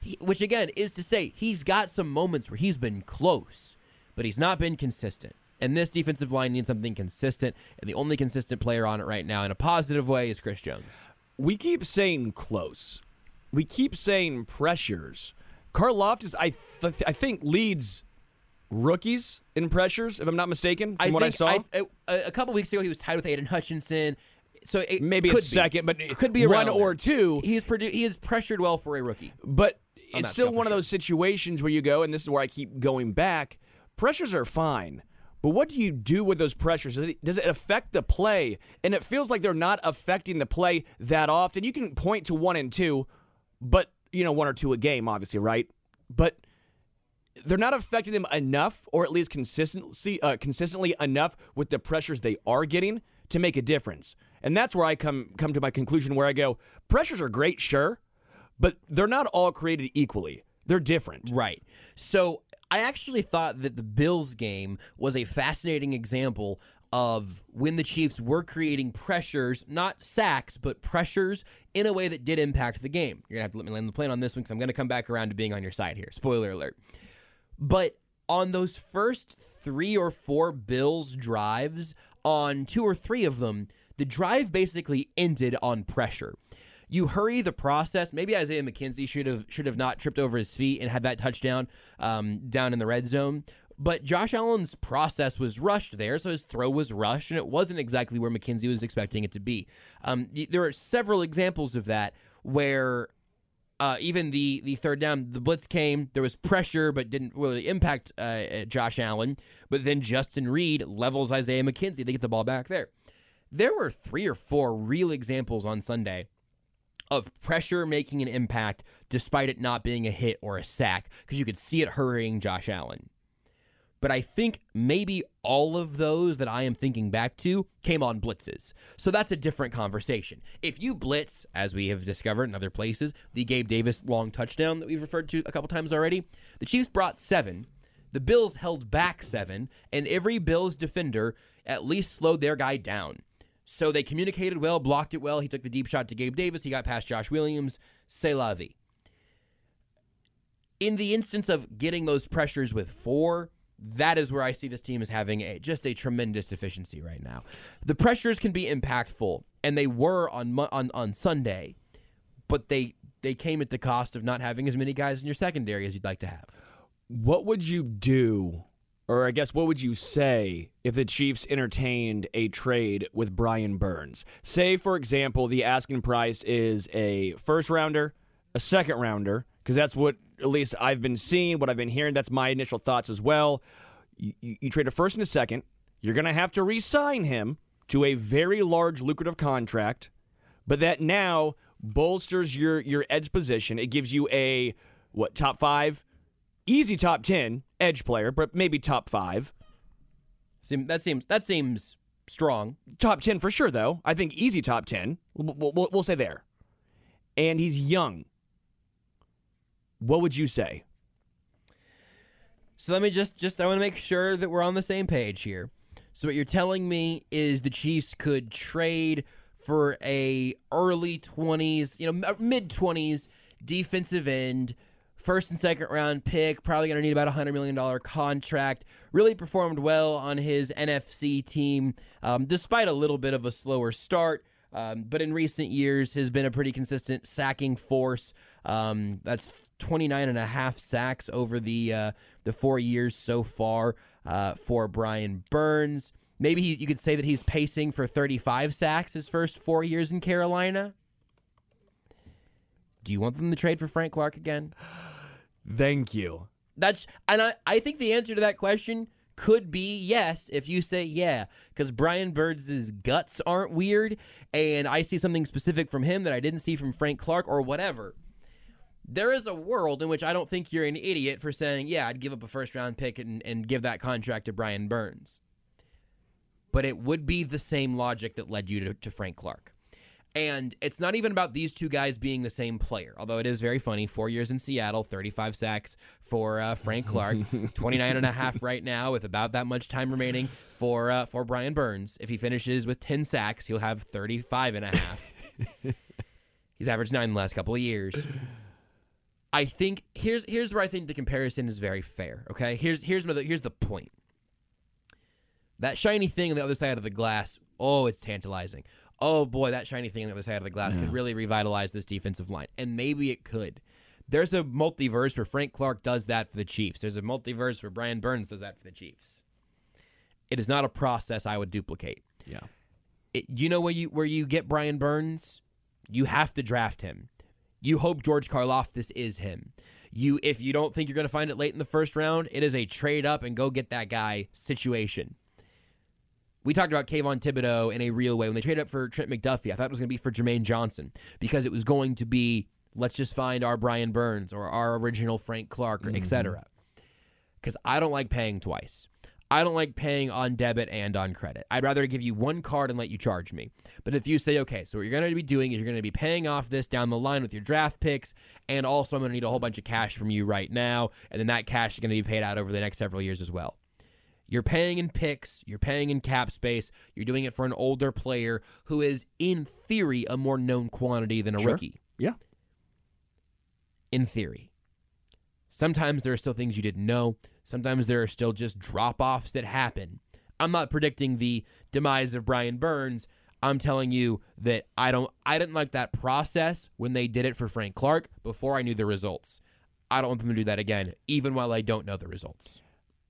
he which again is to say he's got some moments where he's been close, but he's not been consistent. And this defensive line needs something consistent, and the only consistent player on it right now in a positive way is Chris Jones.
We keep saying close. We keep saying pressures. Karlaftis, I th- I think leads rookies in pressures, if I'm not mistaken, from
I
what I saw.
Uh, a, a couple weeks ago he was tied with Aidan Hutchinson. So it
Maybe it's
be.
second, but it
could be
one
around
or two.
He's produ- he is pressured well for a rookie.
But
On
it's still one of those situations where you go, and this is where I keep going back. pressures are fine. But what do you do with those pressures? Does it, does it affect the play? And it feels like they're not affecting the play that often. You can point to one and two, but you know one or two a game, obviously, right? But they're not affecting them enough, or at least consistency, uh, consistently enough with the pressures they are getting to make a difference. And that's where I come come to my conclusion, where I go, pressures are great, sure, but they're not all created equally. They're different.
Right. So I actually thought that the Bills game was a fascinating example of when the Chiefs were creating pressures, not sacks, but pressures in a way that did impact the game. You're going to have to let me land the plane on this one because I'm going to come back around to being on your side here. Spoiler alert. But on those first three or four Bills drives, on two or three of them, the drive basically ended on pressure. You hurry the process. Maybe Isaiah McKenzie should have should have not tripped over his feet and had that touchdown um, down in the red zone. But Josh Allen's process was rushed there, so his throw was rushed, and it wasn't exactly where McKenzie was expecting it to be. Um, there are several examples of that where uh, even the the third down, the blitz came. There was pressure, but didn't really impact uh, uh, Josh Allen. But then Justin Reid levels Isaiah McKenzie. They get the ball back there. There were three or four real examples on Sunday of pressure making an impact despite it not being a hit or a sack because you could see it hurrying Josh Allen. But I think maybe all of those that I am thinking back to came on blitzes. So that's a different conversation. If you blitz, as we have discovered in other places, the Gabe Davis long touchdown that we've referred to a couple times already, the Chiefs brought seven. The Bills held back seven, and every Bills defender at least slowed their guy down. So they communicated well, blocked it well. He took the deep shot to Gabe Davis. He got past Josh Williams. C'est la vie. In the instance of getting those pressures with four, that is where I see this team as having a, just a tremendous deficiency right now. The pressures can be impactful, and they were on on on Sunday, but they they came at the cost of not having as many guys in your secondary as you'd like to have.
What would you do, or I guess what would you say, if the Chiefs entertained a trade with Brian Burns? Say, for example, the asking price is a first rounder, a second rounder, because that's what at least I've been seeing, what I've been hearing. That's my initial thoughts as well. You, you, you trade a first and a second. You're going to have to re sign him to a very large, lucrative contract, but that now bolsters your, your edge position. It gives you a, what, top five? Easy top 10 edge player, but maybe top five.
Seem, that seems that seems strong.
Top 10 for sure, though. I think easy top 10. We'll, we'll, we'll say there. And he's young. What would you say?
So let me just just I want to make sure that we're on the same page here. So what you're telling me is the Chiefs could trade for a early 20s, you know, mid 20s defensive end, first and second round pick, probably going to need about a $100 million contract. Really performed well on his NFC team, um, despite a little bit of a slower start. Um, but in recent years has been a pretty consistent sacking force. Um, that's 29 and a half sacks over the uh, the four years so far uh, for Brian Burns. Maybe he, you could say that he's pacing for 35 sacks his first four years in Carolina. Do you want them to trade for Frank Clark again?
Thank you.
That's and I, I think the answer to that question could be yes if you say yeah because Brian Burns' guts aren't weird and I see something specific from him that I didn't see from Frank Clark or whatever. There is a world in which I don't think you're an idiot for saying, yeah, I'd give up a first round pick and, and give that contract to Brian Burns. But it would be the same logic that led you to, to Frank Clark. And it's not even about these two guys being the same player, although it is very funny. Four years in Seattle, 35 sacks for uh, Frank Clark, 29 and a half right now, with about that much time remaining for uh, for Brian Burns. If he finishes with 10 sacks, he'll have 35 and a half. He's averaged nine the last couple of years. I think here's here's where I think the comparison is very fair. Okay, here's here's another here's the point. That shiny thing on the other side of the glass, oh, it's tantalizing. Oh boy, that shiny thing on the other side of the glass could really revitalize this defensive line, and maybe it could. There's a multiverse where Frank Clark does that for the Chiefs. There's a multiverse where Brian Burns does that for the Chiefs. It is not a process I would duplicate.
Yeah.
It, you know where you where you get Brian Burns, you have to draft him. You hope George Karlaftis is him. You if you don't think you're going to find it late in the first round, it is a trade up and go get that guy situation. We talked about Kayvon Thibodeaux in a real way when they traded up for Trent McDuffie. I thought it was going to be for Jermaine Johnson because it was going to be let's just find our Brian Burns or our original Frank Clark, or et mm-hmm. cetera. Because I don't like paying twice. I don't like paying on debit and on credit. I'd rather give you one card and let you charge me. But if you say, okay, so what you're going to be doing is you're going to be paying off this down the line with your draft picks, and also I'm going to need a whole bunch of cash from you right now, and then that cash is going to be paid out over the next several years as well. You're paying in picks, you're paying in cap space, you're doing it for an older player who is, in theory, a more known quantity than a
Sure.
rookie.
Yeah.
In theory. Sometimes there are still things you didn't know. Sometimes there are still just drop offs that happen. I'm not predicting the demise of Brian Burns. I'm telling you that I don't I didn't like that process when they did it for Frank Clark before I knew the results. I don't want them to do that again, even while I don't know the results.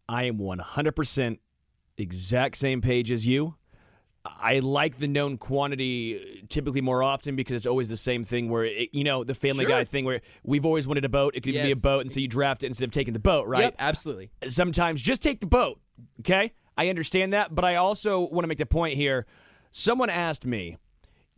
I am 100% exact same page as you. I like the known quantity typically more often because it's always the same thing where, it, you know, the Family
Sure.
Guy thing where we've always wanted a boat. It could even be a boat, and so you draft it instead of taking the boat, right?
Yep, absolutely.
sometimes just take the boat. Okay? I understand that, but I also want to make the point here. Someone asked me,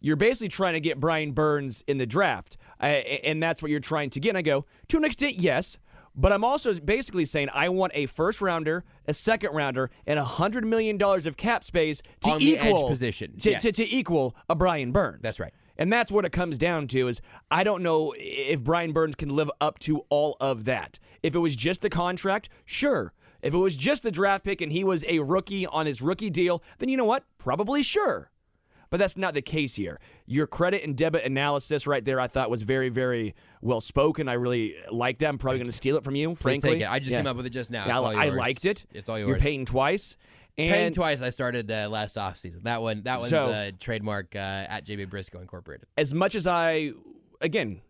you're basically trying to get Brian Burns in the draft, uh, and that's what you're trying to get. And I go, to an extent, yes. But I'm also basically saying I want a first rounder, a second rounder, and a hundred million dollars of cap space to
On
equal
position,
to,
yes.
to, to equal a Brian Burns.
That's right.
And that's what it comes down to is I don't know if Brian Burns can live up to all of that. If it was just the contract, sure. If it was just the draft pick and he was a rookie on his rookie deal, then you know what? Probably sure. But that's not the case here. Your credit and debit analysis right there, I thought was very, very well spoken. I really like that. I'm probably going to steal it from you, frankly.
take it. I just
Yeah.
came up with it just now.
Yeah,
It's all
I liked it.
It's all yours.
You're paying twice. And
Paying twice. I started uh, last offseason. That one. That one's
So-
uh, trademark uh, at JB Briscoe Incorporated.
as much as I, again,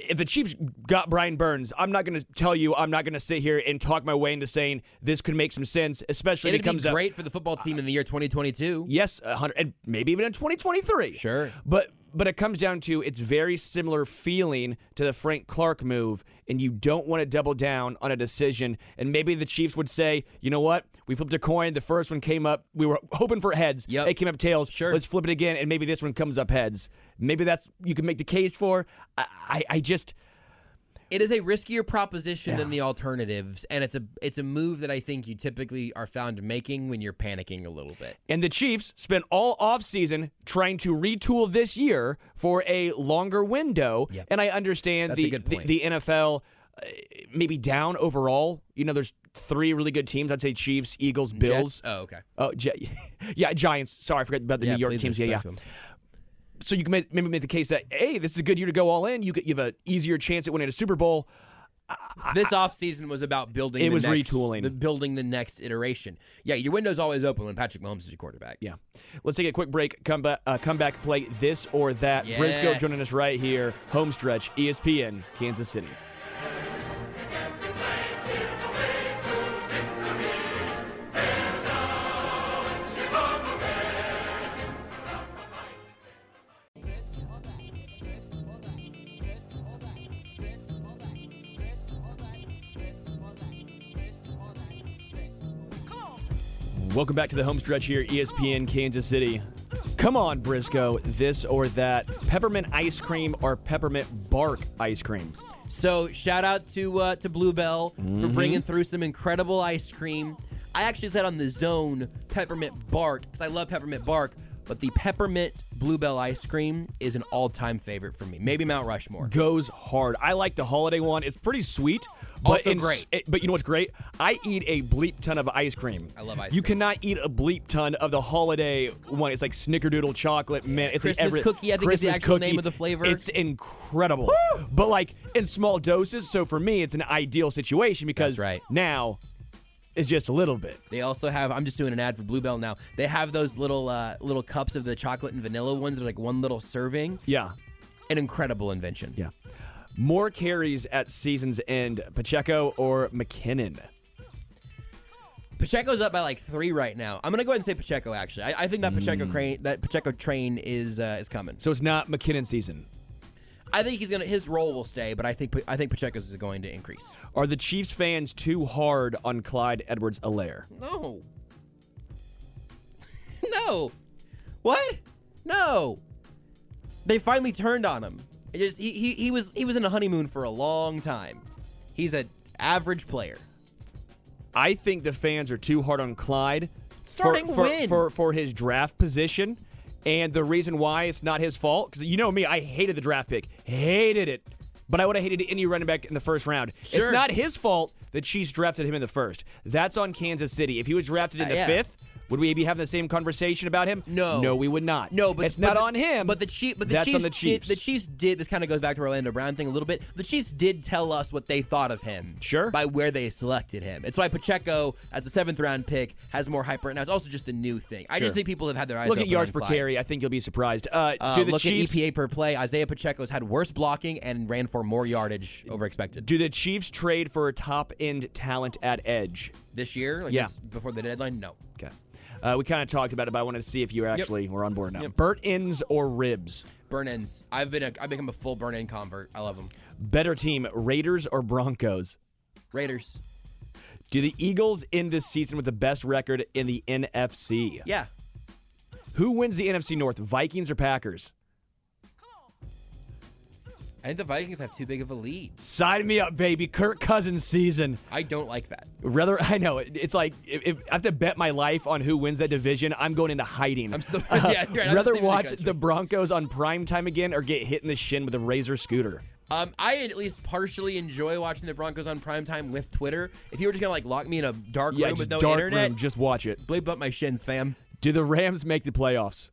if the Chiefs got Brian Burns, I'm not going to tell you, I'm not going to sit here and talk my way into saying this could make some sense, especially if
It'd
it comes
be
up.
great for the football team in the year 2022.
Yes, hundred, and maybe even in 2023.
Sure.
But but it comes down to it's very similar feeling to the Frank Clark move, and you don't want to double down on a decision. And maybe the Chiefs would say, you know what? We flipped a coin. The first one came up. We were hoping for heads.
Yep.
It came up tails.
Sure.
Let's flip it again, and maybe this one comes up heads. Maybe that's you can make the case for. I I, I just.
It is a riskier proposition than the alternatives, and it's a it's a move that I think you typically are found making when you're panicking a little bit.
And the Chiefs spent all offseason trying to retool this year for a longer window.
Yep.
And I understand the, the the NFL uh, maybe down overall. You know, there's three really good teams. I'd say Chiefs, Eagles, Bills.
Jets- Oh, okay.
Oh, Gi- yeah, Giants. Sorry, I forgot about the
Yeah,
New York teams. Yeah, yeah.
them.
So you can make, maybe make the case that hey, this is a good year to go all in. You get you have an easier chance at winning a Super Bowl.
This offseason was about building.
It
the
was
next,
retooling.
the building the next iteration. Yeah, your window's always open when Patrick Mahomes is your quarterback.
Yeah. Let's take a quick break. Come back, uh, come back, play this or that. Briscoe joining us right here. Home stretch, E ESPN, Kansas City. Welcome back to the home stretch here, ESPN Kansas City. Come on, Briscoe, this or that. Peppermint ice cream or peppermint bark ice cream?
So shout out to uh, to Bluebell for
Mm-hmm.
bringing through some incredible ice cream. I actually said on the zone peppermint bark because I love peppermint bark, but the peppermint Bluebell ice cream is an all time favorite for me. Maybe Mount Rushmore.
Goes hard. I like the holiday one. It's pretty sweet. But
Also
in-
great.
it- but you know what's great? I eat a bleep ton of ice cream.
I love ice
You
cream.
cannot eat a bleep ton of the holiday one. It's like snickerdoodle chocolate mint. It's like
Christmas
every-
cookie, I think is the
Christmas
actual name of the flavor.
It's incredible. But like in small doses. So for me, it's an ideal situation because
right.
now it's just a little bit.
They also have. I'm just doing an ad for Bluebell now. They have those little uh, little cups of the chocolate and vanilla ones. They're like one little serving.
Yeah.
An incredible invention.
Yeah. More carries at season's end, Pacheco or McKinnon?
Pacheco's up by like three right now. I'm gonna go ahead and say Pacheco. Actually, I, I think that Pacheco
Mm.
train that Pacheco train is uh, is coming.
So it's not McKinnon season.
I think he's gonna his role will stay, but I think I think Pacheco's is going to increase.
Are the Chiefs fans too hard on Clyde Edwards-Helaire?
No. no. What? No. They finally turned on him. It just he, he he was he was in a honeymoon for a long time. He's an average player.
I think the fans are too hard on Clyde
Starting
for, for,
win.
for for his draft position, and the reason why it's not his fault because you know me, I hated the draft pick, hated it, but I would have hated any running back in the first round.
Sure.
It's not his fault that Chiefs drafted him in the first. That's on Kansas City. If he was drafted in
Uh,
the
yeah.
fifth. Would we be having the same conversation about him?
No.
no, we would not.
No, but
it's
but
not
the-
on him.
But the Chief, but the
that's
Chiefs,
on the Chiefs.
Did, the Chiefs did. This kind of goes back to Orlando Brown thing a little bit. The Chiefs did tell us what they thought of him.
Sure.
By where they selected him. It's why Pacheco, as a seventh round pick, has more hype right now. It's also just a new thing. I
Sure.
just think people have had their eyes.
Look at yards
on
per carry. I think you'll be surprised. Uh,
Uh,
do the
look
Chiefs
at EPA per play. Isaiah Pacheco's had worse blocking and ran for more yardage over expected
do the Chiefs trade for a top end talent at edge?
this year. Like
Yeah.
this- before the deadline, no.
Okay. Uh, we kind of talked about it, but I wanted to see if you actually were on board now.
Yep.
Burnt ends or ribs?
Burn ends. I've been a, I've become a full burn end convert. I love them.
Better team, Raiders or Broncos?
Raiders.
Do the Eagles end this season with the best record in the NFC?
Yeah.
Who wins the NFC North, Vikings or Packers?
I think the Vikings have too big of a lead.
Sign me up, baby. Kirk Cousins season.
I don't like that.
Rather, I know it- it's like if, if I have to bet my life on who wins that division, I'm going into hiding.
I'm still-
Uh,
yeah, right.
Rather
just the
watch the Broncos on prime time again or get hit in the shin with a razor scooter.
Um, I at least partially enjoy watching the Broncos on primetime with Twitter. If you were just gonna like lock me in a dark
Yeah,
room with no
dark
internet,
room. Just watch it.
bleep up my shins, fam.
Do the Rams make the playoffs?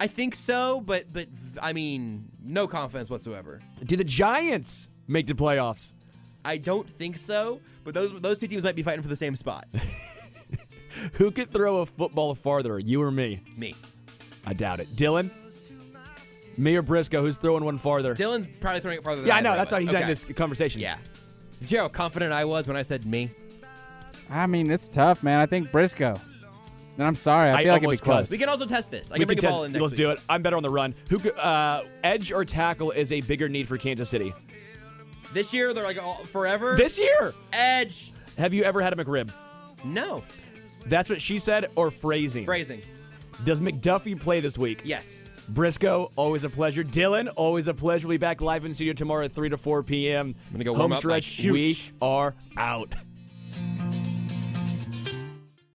I think so, but but I mean, no confidence whatsoever.
Do the Giants make the playoffs?
I don't think so, but those those two teams might be fighting for the same spot.
Who could throw a football farther, you or me?
me,
I doubt it. Dylan? Me or Briscoe? Who's throwing one farther?
Dylan's probably throwing it farther. Than
yeah, I know. That's
of
why
us.
he's
okay.
having this conversation.
Yeah. Did you know how confident I was when I said me?
I mean, it's tough, man. I think Briscoe. And I'm sorry. I
I
feel like it'd be close.
We can also test this. I
We
can bring a ball in next
Let's
week.
do it. I'm better on the run. Who could, uh, edge or tackle is a bigger need for Kansas City
This year they're like all, forever.
this year?
edge.
Have you ever had a McRib?
No
That's what she said, or phrasing.
phrasing.
Does McDuffie play this week?
Yes.
Briscoe, always a pleasure. Dylan, always a pleasure. We'll be back live in studio tomorrow at 3 to 4 p.m.
I'm gonna go
Home
warm up my
stretch. We are out.